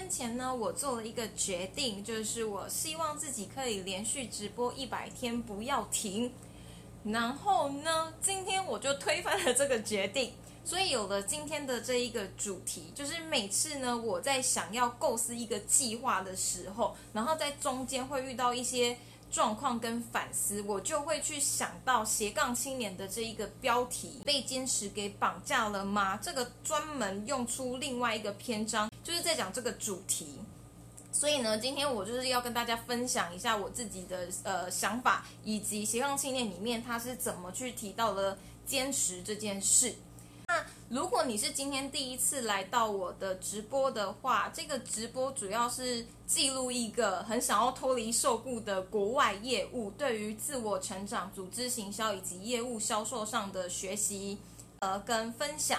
之前呢，我做了一个决定，就是我希望自己可以连续直播一百天不要停。然后呢，今天我就推翻了这个决定，所以有了今天的这一个主题，就是每次呢我在想要构思一个计划的时候，然后在中间会遇到一些。状况跟反思，我就会去想到斜杠青年的这一个标题被坚持给绑架了吗？这个专门用出另外一个篇章，就是在讲这个主题。所以呢，今天我就是要跟大家分享一下我自己的呃想法，以及斜杠青年里面他是怎么去提到了坚持这件事。那如果你是今天第一次来到我的直播的话，这个直播主要是记录一个很想要脱离受雇的国外业务，对于自我成长、组织行销以及业务销售上的学习，呃，跟分享。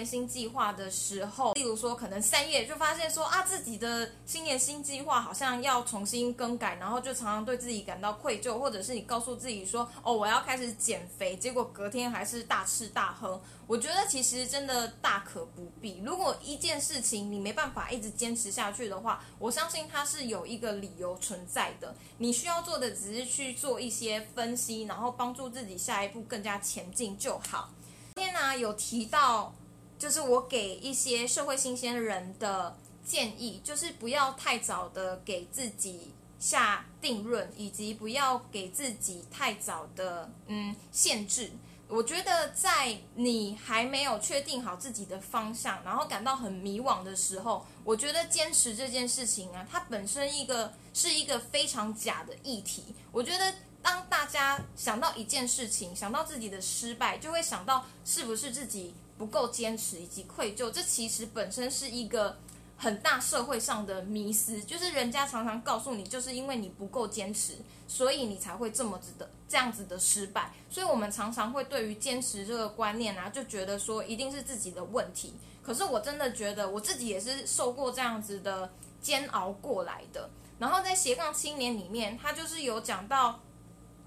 年新计划的时候，例如说，可能三月就发现说啊，自己的新年新计划好像要重新更改，然后就常常对自己感到愧疚，或者是你告诉自己说，哦，我要开始减肥，结果隔天还是大吃大喝。我觉得其实真的大可不必。如果一件事情你没办法一直坚持下去的话，我相信它是有一个理由存在的。你需要做的只是去做一些分析，然后帮助自己下一步更加前进就好。今天呢有提到。就是我给一些社会新鲜人的建议，就是不要太早的给自己下定论，以及不要给自己太早的嗯限制。我觉得在你还没有确定好自己的方向，然后感到很迷惘的时候，我觉得坚持这件事情啊，它本身一个是一个非常假的议题。我觉得当大家想到一件事情，想到自己的失败，就会想到是不是自己。不够坚持以及愧疚，这其实本身是一个很大社会上的迷思，就是人家常常告诉你，就是因为你不够坚持，所以你才会这么子的这样子的失败。所以我们常常会对于坚持这个观念啊，就觉得说一定是自己的问题。可是我真的觉得我自己也是受过这样子的煎熬过来的。然后在斜杠青年里面，他就是有讲到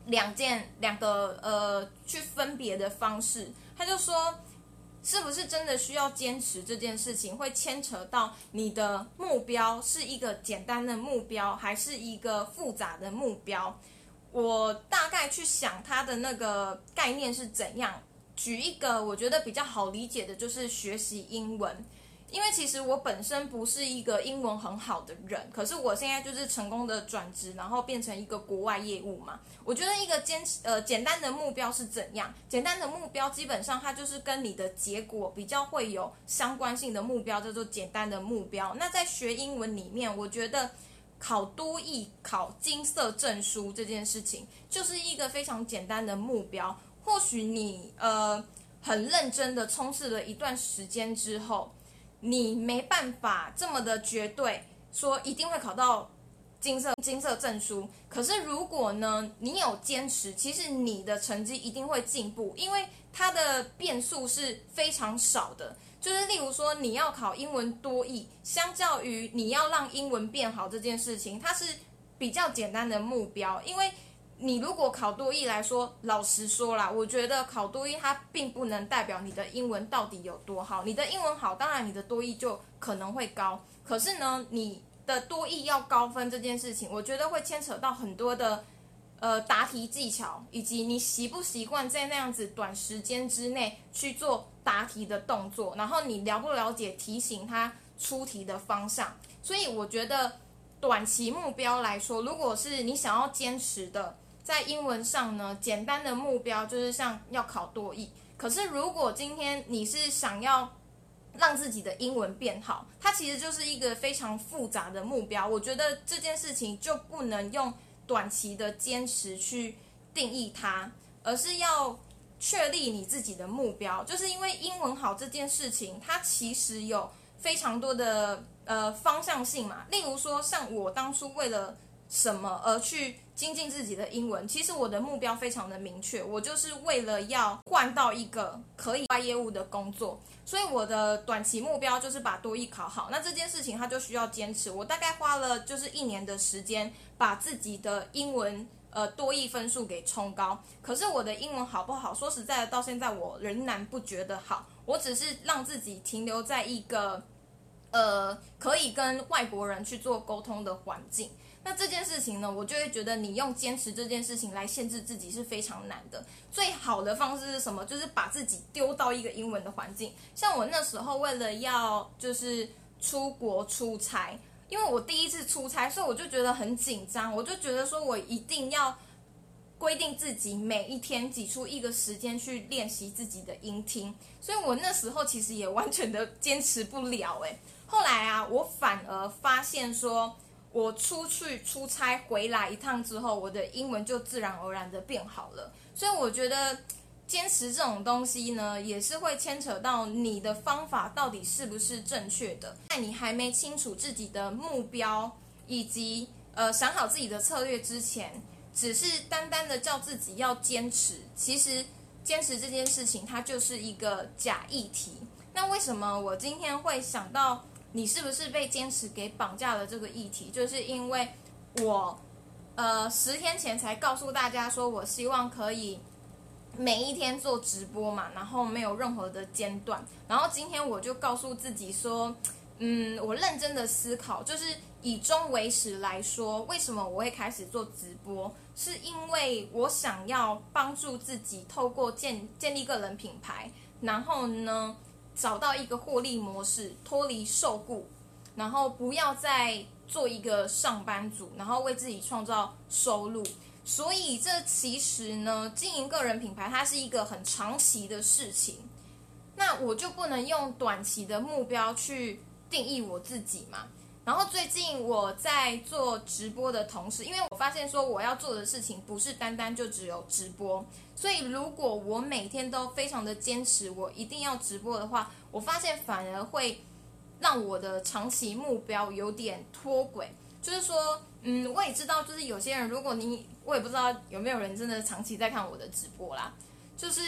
两件两个呃去分别的方式，他就说。是不是真的需要坚持这件事情？会牵扯到你的目标是一个简单的目标，还是一个复杂的目标？我大概去想它的那个概念是怎样。举一个我觉得比较好理解的，就是学习英文。因为其实我本身不是一个英文很好的人，可是我现在就是成功的转职，然后变成一个国外业务嘛。我觉得一个坚持呃简单的目标是怎样？简单的目标基本上它就是跟你的结果比较会有相关性的目标，叫做简单的目标。那在学英文里面，我觉得考多译、考金色证书这件事情就是一个非常简单的目标。或许你呃很认真的冲刺了一段时间之后。你没办法这么的绝对说一定会考到金色金色证书，可是如果呢，你有坚持，其实你的成绩一定会进步，因为它的变数是非常少的。就是例如说，你要考英文多译，相较于你要让英文变好这件事情，它是比较简单的目标，因为。你如果考多译来说，老实说啦，我觉得考多译它并不能代表你的英文到底有多好。你的英文好，当然你的多译就可能会高。可是呢，你的多译要高分这件事情，我觉得会牵扯到很多的呃答题技巧，以及你习不习惯在那样子短时间之内去做答题的动作，然后你了不了解提醒他出题的方向。所以我觉得短期目标来说，如果是你想要坚持的。在英文上呢，简单的目标就是像要考多译。可是如果今天你是想要让自己的英文变好，它其实就是一个非常复杂的目标。我觉得这件事情就不能用短期的坚持去定义它，而是要确立你自己的目标。就是因为英文好这件事情，它其实有非常多的呃方向性嘛。例如说，像我当初为了什么而去。精进自己的英文，其实我的目标非常的明确，我就是为了要换到一个可以外业务的工作，所以我的短期目标就是把多艺考好。那这件事情它就需要坚持，我大概花了就是一年的时间，把自己的英文呃多益分数给冲高。可是我的英文好不好？说实在的，到现在我仍然不觉得好。我只是让自己停留在一个呃可以跟外国人去做沟通的环境。那这件事情呢，我就会觉得你用坚持这件事情来限制自己是非常难的。最好的方式是什么？就是把自己丢到一个英文的环境。像我那时候为了要就是出国出差，因为我第一次出差，所以我就觉得很紧张。我就觉得说我一定要规定自己每一天挤出一个时间去练习自己的音听。所以我那时候其实也完全的坚持不了。诶，后来啊，我反而发现说。我出去出差回来一趟之后，我的英文就自然而然的变好了。所以我觉得坚持这种东西呢，也是会牵扯到你的方法到底是不是正确的。在你还没清楚自己的目标以及呃想好自己的策略之前，只是单单的叫自己要坚持，其实坚持这件事情它就是一个假议题。那为什么我今天会想到？你是不是被坚持给绑架了？这个议题，就是因为我，呃，十天前才告诉大家说，我希望可以每一天做直播嘛，然后没有任何的间断。然后今天我就告诉自己说，嗯，我认真的思考，就是以终为始来说，为什么我会开始做直播？是因为我想要帮助自己透过建建立个人品牌，然后呢？找到一个获利模式，脱离受雇，然后不要再做一个上班族，然后为自己创造收入。所以这其实呢，经营个人品牌它是一个很长期的事情。那我就不能用短期的目标去定义我自己嘛？然后最近我在做直播的同时，因为我发现说我要做的事情不是单单就只有直播，所以如果我每天都非常的坚持，我一定要直播的话，我发现反而会让我的长期目标有点脱轨。就是说，嗯，我也知道，就是有些人，如果你我也不知道有没有人真的长期在看我的直播啦，就是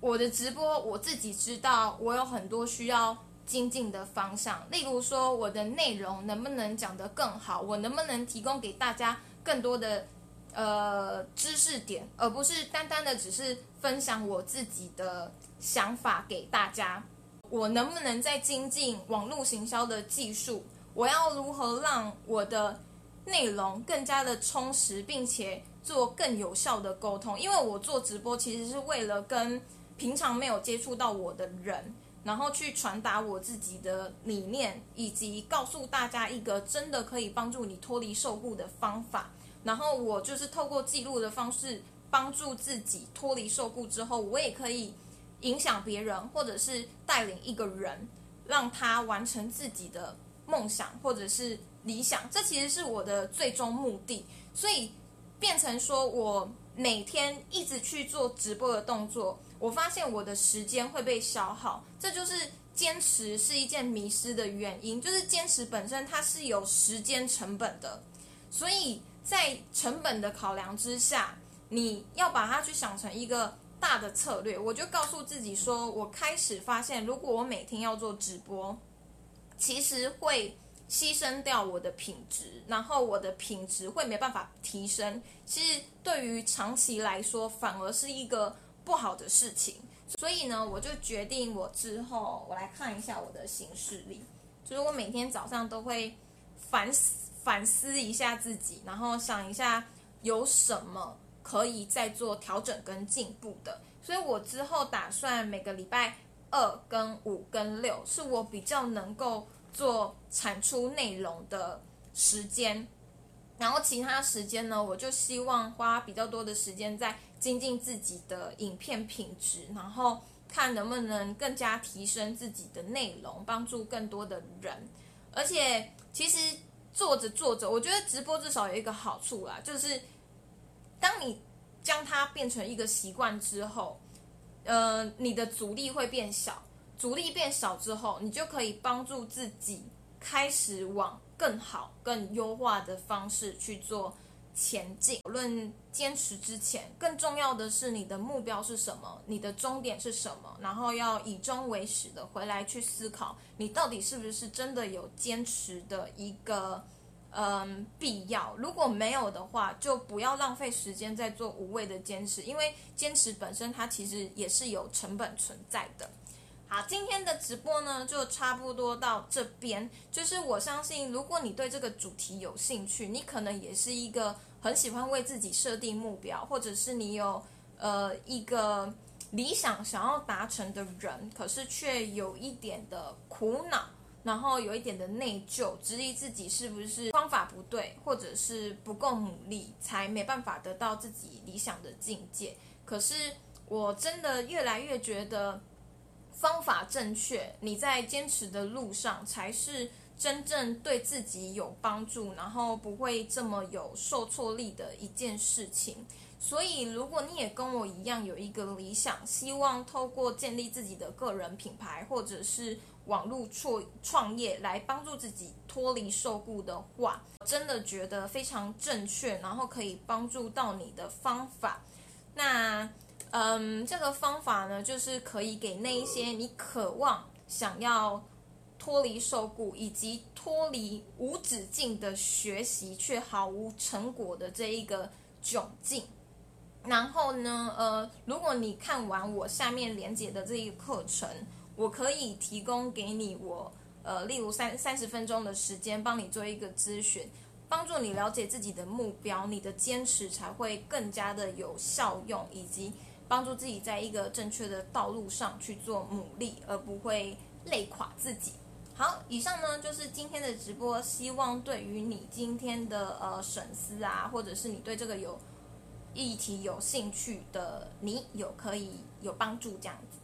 我的直播，我自己知道我有很多需要。精进的方向，例如说我的内容能不能讲得更好，我能不能提供给大家更多的呃知识点，而不是单单的只是分享我自己的想法给大家。我能不能在精进网络行销的技术？我要如何让我的内容更加的充实，并且做更有效的沟通？因为我做直播其实是为了跟平常没有接触到我的人。然后去传达我自己的理念，以及告诉大家一个真的可以帮助你脱离受雇的方法。然后我就是透过记录的方式帮助自己脱离受雇之后，我也可以影响别人，或者是带领一个人，让他完成自己的梦想或者是理想。这其实是我的最终目的，所以变成说我每天一直去做直播的动作。我发现我的时间会被消耗，这就是坚持是一件迷失的原因。就是坚持本身它是有时间成本的，所以在成本的考量之下，你要把它去想成一个大的策略。我就告诉自己说，我开始发现，如果我每天要做直播，其实会牺牲掉我的品质，然后我的品质会没办法提升。其实对于长期来说，反而是一个。不好的事情，所以呢，我就决定我之后我来看一下我的行事历，就是我每天早上都会反思反思一下自己，然后想一下有什么可以再做调整跟进步的。所以我之后打算每个礼拜二跟五跟六是我比较能够做产出内容的时间，然后其他时间呢，我就希望花比较多的时间在。精进自己的影片品质，然后看能不能更加提升自己的内容，帮助更多的人。而且，其实做着做着，我觉得直播至少有一个好处啦，就是当你将它变成一个习惯之后，呃，你的阻力会变小。阻力变小之后，你就可以帮助自己开始往更好、更优化的方式去做。前进。讨论坚持之前，更重要的是你的目标是什么，你的终点是什么，然后要以终为始的回来去思考，你到底是不是真的有坚持的一个嗯必要。如果没有的话，就不要浪费时间在做无谓的坚持，因为坚持本身它其实也是有成本存在的。好，今天的直播呢就差不多到这边。就是我相信，如果你对这个主题有兴趣，你可能也是一个很喜欢为自己设定目标，或者是你有呃一个理想想要达成的人，可是却有一点的苦恼，然后有一点的内疚，质疑自己是不是方法不对，或者是不够努力，才没办法得到自己理想的境界。可是我真的越来越觉得。方法正确，你在坚持的路上才是真正对自己有帮助，然后不会这么有受挫力的一件事情。所以，如果你也跟我一样有一个理想，希望透过建立自己的个人品牌，或者是网络创创业来帮助自己脱离受雇的话，真的觉得非常正确，然后可以帮助到你的方法。那。嗯，这个方法呢，就是可以给那一些你渴望想要脱离受雇，以及脱离无止境的学习却毫无成果的这一个窘境。然后呢，呃，如果你看完我下面连接的这一个课程，我可以提供给你我呃，例如三三十分钟的时间，帮你做一个咨询，帮助你了解自己的目标，你的坚持才会更加的有效用，以及。帮助自己在一个正确的道路上去做努力，而不会累垮自己。好，以上呢就是今天的直播，希望对于你今天的呃审思啊，或者是你对这个有议题有兴趣的你，有可以有帮助这样子。